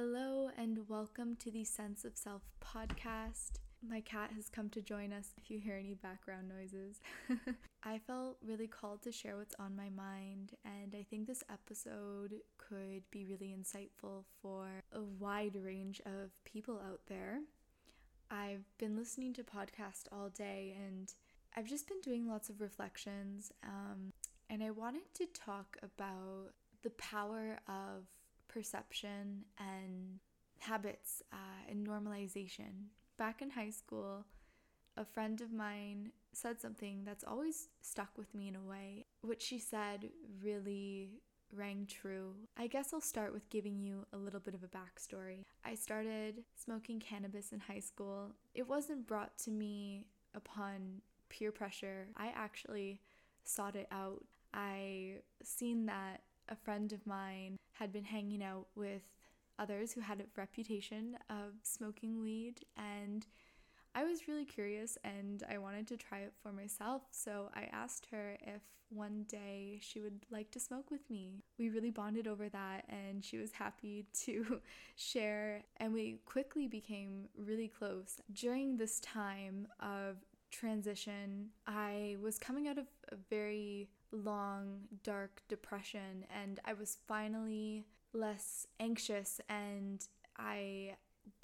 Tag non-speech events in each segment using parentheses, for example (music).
Hello, and welcome to the Sense of Self podcast. My cat has come to join us if you hear any background noises. (laughs) I felt really called to share what's on my mind, and I think this episode could be really insightful for a wide range of people out there. I've been listening to podcasts all day, and I've just been doing lots of reflections, um, and I wanted to talk about the power of perception and habits uh, and normalization. Back in high school, a friend of mine said something that's always stuck with me in a way. What she said really rang true. I guess I'll start with giving you a little bit of a backstory. I started smoking cannabis in high school. It wasn't brought to me upon peer pressure. I actually sought it out. I seen that a friend of mine had been hanging out with others who had a reputation of smoking weed and I was really curious and I wanted to try it for myself, so I asked her if one day she would like to smoke with me. We really bonded over that and she was happy (laughs) to share, and we quickly became really close. During this time of transition, I was coming out of a very long, dark depression, and I was finally less anxious and I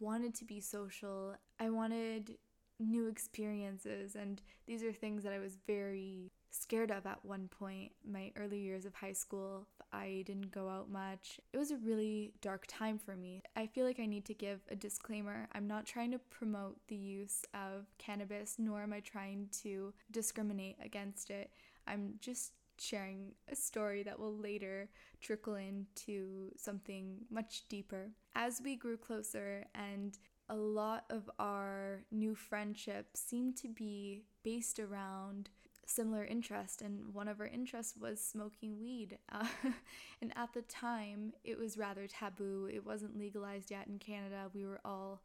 wanted to be social. I wanted new experiences, and these are things that I was very scared of at one point. My early years of high school, I didn't go out much. It was a really dark time for me. I feel like I need to give a disclaimer. I'm not trying to promote the use of cannabis, nor am I trying to discriminate against it. I'm just sharing a story that will later trickle into something much deeper. As we grew closer and a lot of our new friendships seemed to be based around similar interest and one of our interests was smoking weed uh, (laughs) and at the time it was rather taboo it wasn't legalized yet in canada we were all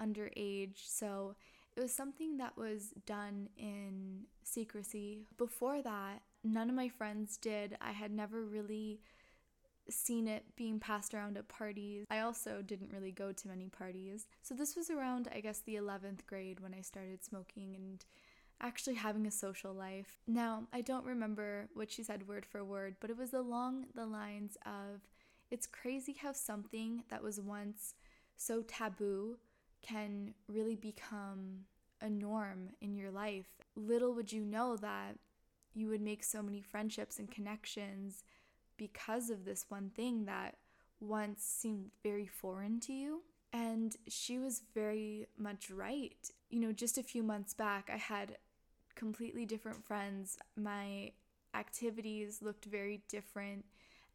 underage so it was something that was done in secrecy before that none of my friends did. I had never really seen it being passed around at parties. I also didn't really go to many parties. So this was around, I guess, the 11th grade when I started smoking and actually having a social life. Now, I don't remember what she said word for word, but it was along the lines of it's crazy how something that was once so taboo can really become a norm in your life. Little would you know that you would make so many friendships and connections because of this one thing that once seemed very foreign to you. And she was very much right. You know, just a few months back, I had completely different friends. My activities looked very different,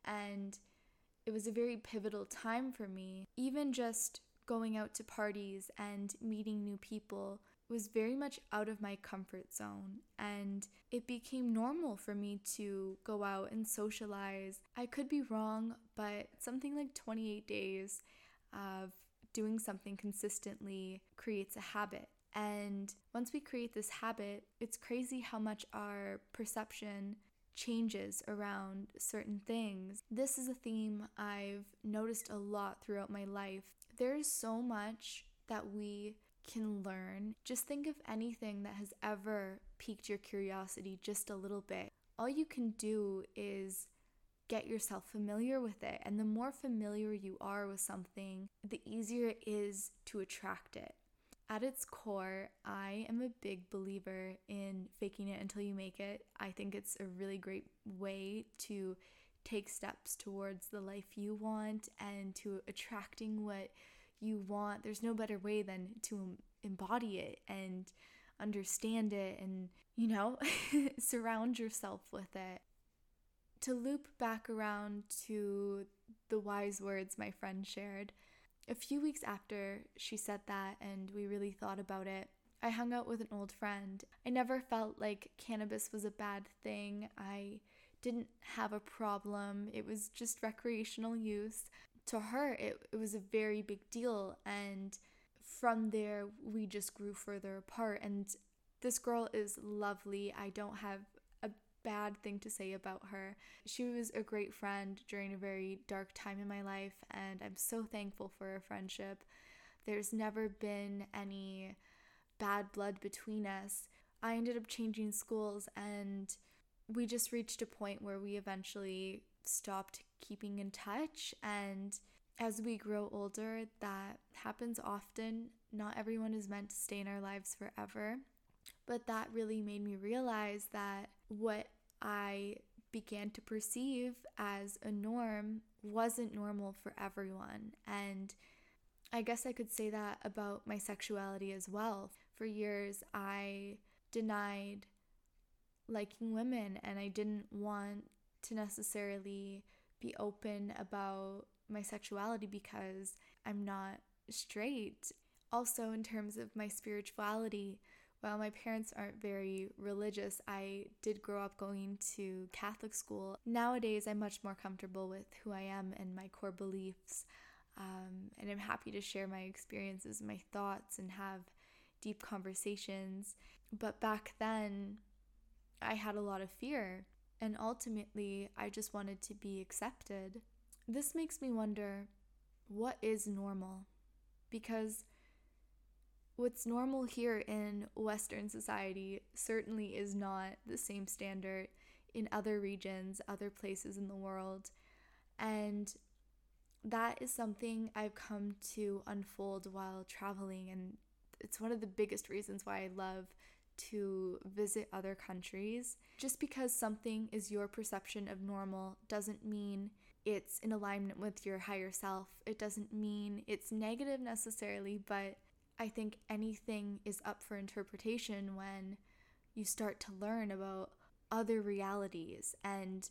and it was a very pivotal time for me. Even just going out to parties and meeting new people was very much out of my comfort zone and it became normal for me to go out and socialize. I could be wrong, but something like 28 days of doing something consistently creates a habit. And once we create this habit, it's crazy how much our perception changes around certain things. This is a theme I've noticed a lot throughout my life. There's so much that we can learn. Just think of anything that has ever piqued your curiosity just a little bit. All you can do is get yourself familiar with it. And the more familiar you are with something, the easier it is to attract it. At its core, I am a big believer in faking it until you make it. I think it's a really great way to take steps towards the life you want and to attracting what you want. There's no better way than to embody it and understand it and, you know, (laughs) surround yourself with it. To loop back around to the wise words my friend shared, a few weeks after she said that and we really thought about it, I hung out with an old friend. I never felt like cannabis was a bad thing. I didn't have a problem. It was just recreational use to her, it, it was a very big deal. And from there, we just grew further apart. And this girl is lovely. I don't have a bad thing to say about her. She was a great friend during a very dark time in my life, and I'm so thankful for our friendship. There's never been any bad blood between us. I ended up changing schools, and we just reached a point where we eventually stopped keeping in touch. And as we grow older, that happens often. Not everyone is meant to stay in our lives forever. But that really made me realize that what I began to perceive as a norm wasn't normal for everyone. And I guess I could say that about my sexuality as well. For years, I denied liking women and I didn't want to necessarily be open about my sexuality because I'm not straight. Also, in terms of my spirituality, while my parents aren't very religious, I did grow up going to Catholic school. Nowadays, I'm much more comfortable with who I am and my core beliefs. Um, and I'm happy to share my experiences, my thoughts, and have deep conversations. But back then, I had a lot of fear, and ultimately, I just wanted to be accepted. This makes me wonder what is normal? Because what's normal here in Western society certainly is not the same standard in other regions, other places in the world. And that is something I've come to unfold while traveling. And it's one of the biggest reasons why I love to visit other countries. Just because something is your perception of normal doesn't mean it's in alignment with your higher self. It doesn't mean it's negative necessarily, but I think anything is up for interpretation when you start to learn about other realities and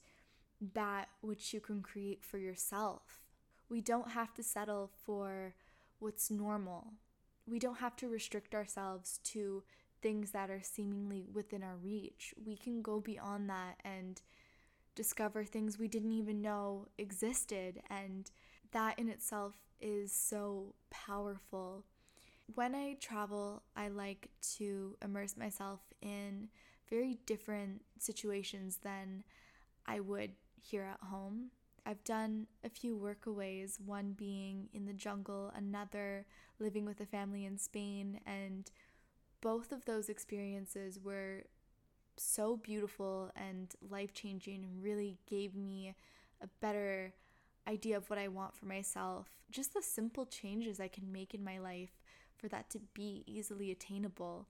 that which you can create for yourself. We don't have to settle for what's normal. We don't have to restrict ourselves to things that are seemingly within our reach. We can go beyond that and discover things we didn't even know existed. And that in itself is so powerful when I travel, I like to immerse myself in very different situations than I would here at home. I've done a few workaways, one being in the jungle, another living with a family in Spain, and both of those experiences were so beautiful and life changing and really gave me a better idea of what I want for myself. Just the simple changes I can make in my life for that to be easily attainable.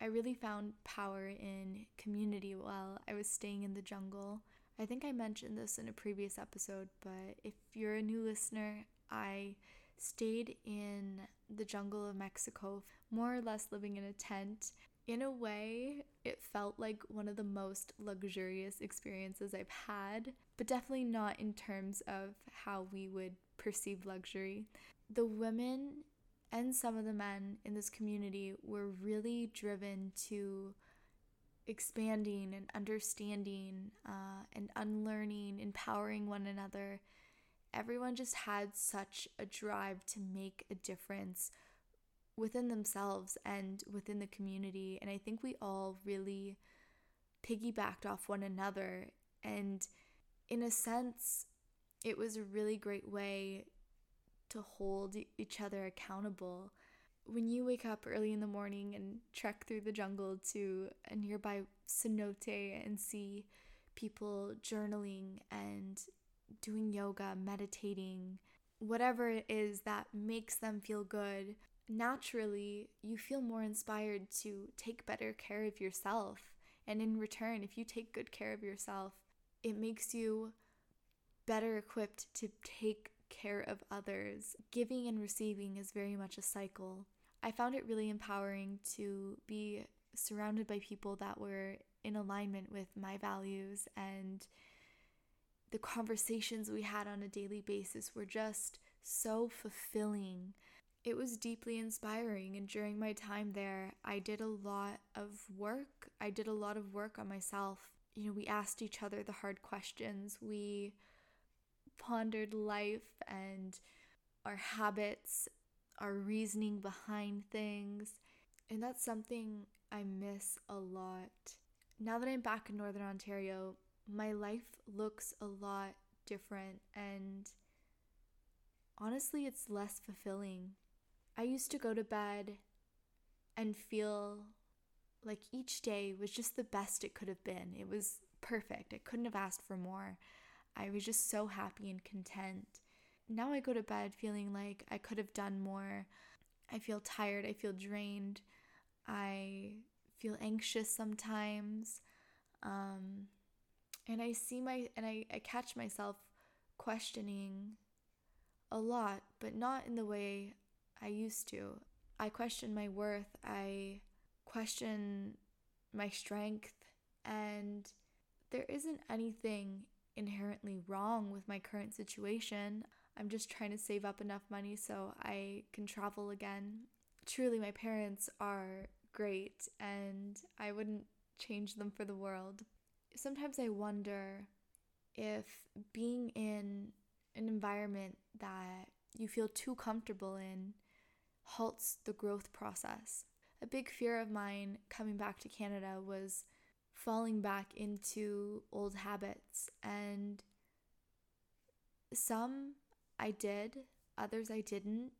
I really found power in community while I was staying in the jungle. I think I mentioned this in a previous episode, but if you're a new listener, I stayed in the jungle of Mexico, more or less living in a tent. In a way, it felt like one of the most luxurious experiences I've had, but definitely not in terms of how we would perceive luxury. The women and some of the men in this community were really driven to expanding and understanding uh, and unlearning, empowering one another. Everyone just had such a drive to make a difference within themselves and within the community. And I think we all really piggybacked off one another. And in a sense, it was a really great way to hold each other accountable. When you wake up early in the morning and trek through the jungle to a nearby cenote and see people journaling and doing yoga, meditating, whatever it is that makes them feel good, naturally you feel more inspired to take better care of yourself. And in return, if you take good care of yourself, it makes you better equipped to take care of others. Giving and receiving is very much a cycle. I found it really empowering to be surrounded by people that were in alignment with my values and the conversations we had on a daily basis were just so fulfilling. It was deeply inspiring, and during my time there, I did a lot of work. I did a lot of work on myself. You know, we asked each other the hard questions. We pondered life and our habits, our reasoning behind things. And that's something I miss a lot. now that I'm back in Northern Ontario, my life looks a lot different and honestly, it's less fulfilling. I used to go to bed and feel like each day was just the best it could have been. It was perfect. I couldn't have asked for more. I was just so happy and content. Now I go to bed feeling like I could have done more. I feel tired. I feel drained. I feel anxious sometimes. Um, and I see my, and I, I catch myself questioning a lot, but not in the way I used to. I question my worth. I question my strength. And there isn't anything inherently wrong with my current situation. I'm just trying to save up enough money so I can travel again. Truly, my parents are great and I wouldn't change them for the world. Sometimes I wonder if being in an environment that you feel too comfortable in halts the growth process. A big fear of mine coming back to Canada was falling back into old habits, and some I did, others I didn't.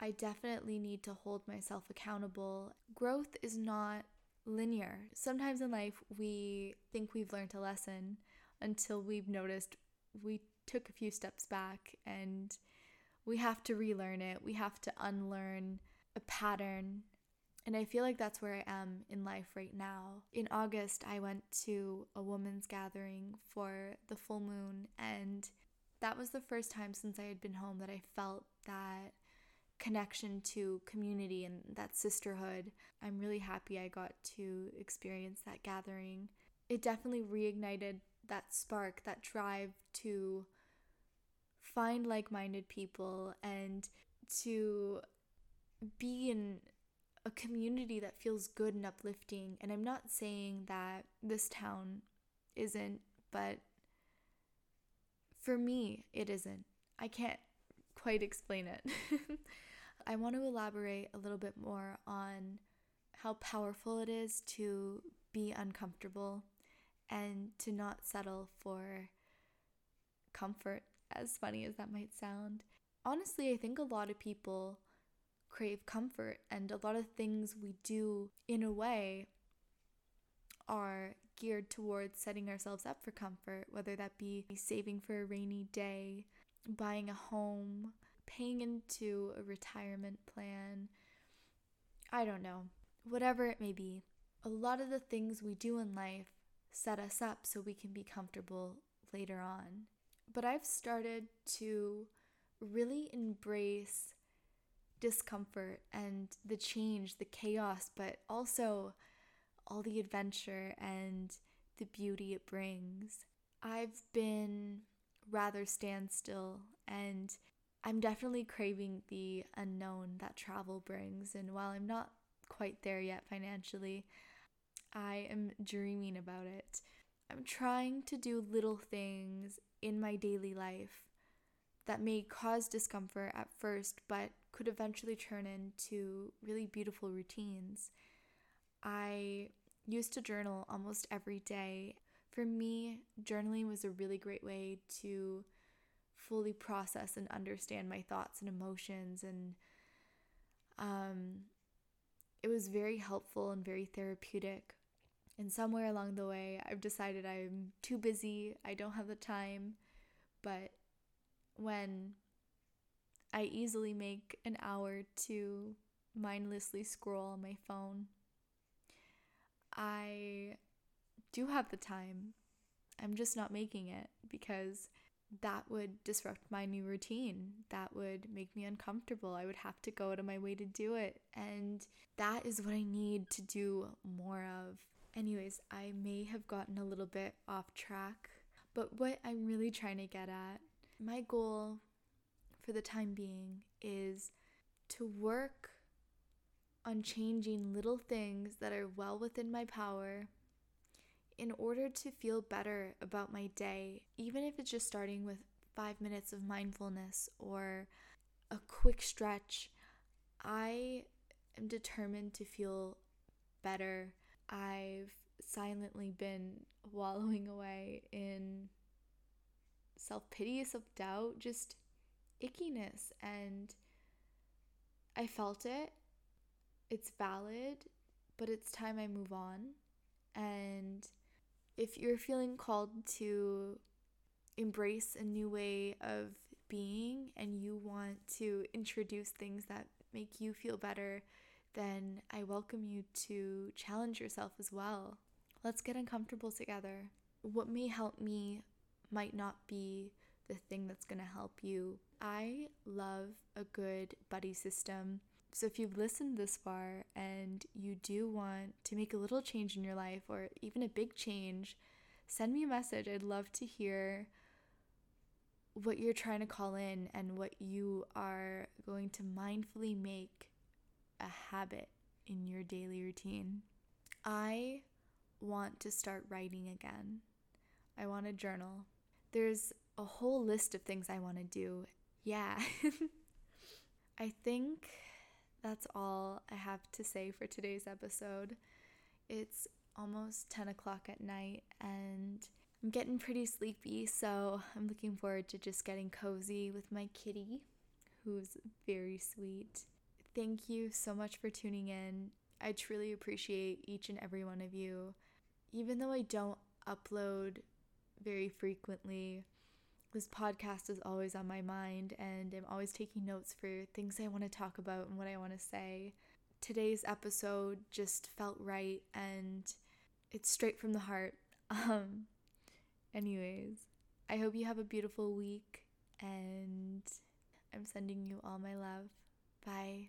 I definitely need to hold myself accountable. Growth is not linear. Sometimes in life, we think we've learned a lesson until we've noticed we took a few steps back and we have to relearn it. We have to unlearn a pattern. And I feel like that's where I am in life right now. In August, I went to a woman's gathering for the full moon, and that was the first time since I had been home that I felt that connection to community and that sisterhood. I'm really happy I got to experience that gathering. It definitely reignited that spark, that drive to find like minded people and to be in a community that feels good and uplifting. And I'm not saying that this town isn't, but for me, it isn't. I can't quite explain it. (laughs) I want to elaborate a little bit more on how powerful it is to be uncomfortable and to not settle for comfort, as funny as that might sound. Honestly, I think a lot of people crave comfort, and a lot of things we do in a way are geared towards setting ourselves up for comfort, whether that be saving for a rainy day, buying a home, paying into a retirement plan. I don't know. Whatever it may be, a lot of the things we do in life set us up so we can be comfortable later on. But I've started to really embrace discomfort and the change, the chaos, but also all the adventure and the beauty it brings. I've been rather standstill and I'm definitely craving the unknown that travel brings. And while I'm not quite there yet financially, I am dreaming about it. I'm trying to do little things in my daily life that may cause discomfort at first, but could eventually turn into really beautiful routines. I used to journal almost every day. For me, journaling was a really great way to fully process and understand my thoughts and emotions and um, it was very helpful and very therapeutic. And somewhere along the way, I've decided I'm too busy, I don't have the time. But when I easily make an hour to mindlessly scroll on my phone, I do have the time. I'm just not making it because that would disrupt my new routine. That would make me uncomfortable. I would have to go out of my way to do it. And that is what I need to do more of. Anyways, I may have gotten a little bit off track, but what I'm really trying to get at, my goal for the time being is to work on changing little things that are well within my power in order to feel better about my day, even if it's just starting with five minutes of mindfulness or a quick stretch. I am determined to feel better I've silently been (laughs) wallowing away in self pity, self doubt, just ickiness. And I felt it. It's valid, but it's time I move on. And if you're feeling called to embrace a new way of being and you want to introduce things that make you feel better, then I welcome you to challenge yourself as well. Let's get uncomfortable together. What may help me might not be the thing that's going to help you. I love a good buddy system. So if you've listened this far and you do want to make a little change in your life or even a big change, send me a message. I'd love to hear what you're trying to call in and what you are going to mindfully make a habit in your daily routine. I want to start writing again. I want to journal. There's a whole list of things I want to do. Yeah. (laughs) I think that's all I have to say for today's episode. It's almost 10 o'clock at night and I'm getting pretty sleepy, so I'm looking forward to just getting cozy with my kitty, who's very sweet. Thank you so much for tuning in. I truly appreciate each and every one of you. Even though I don't upload very frequently, this podcast is always on my mind, and I'm always taking notes for things I want to talk about and what I want to say. Today's episode just felt right, and it's straight from the heart. (laughs) Um, anyways, I hope you have a beautiful week, and I'm sending you all my love. Bye.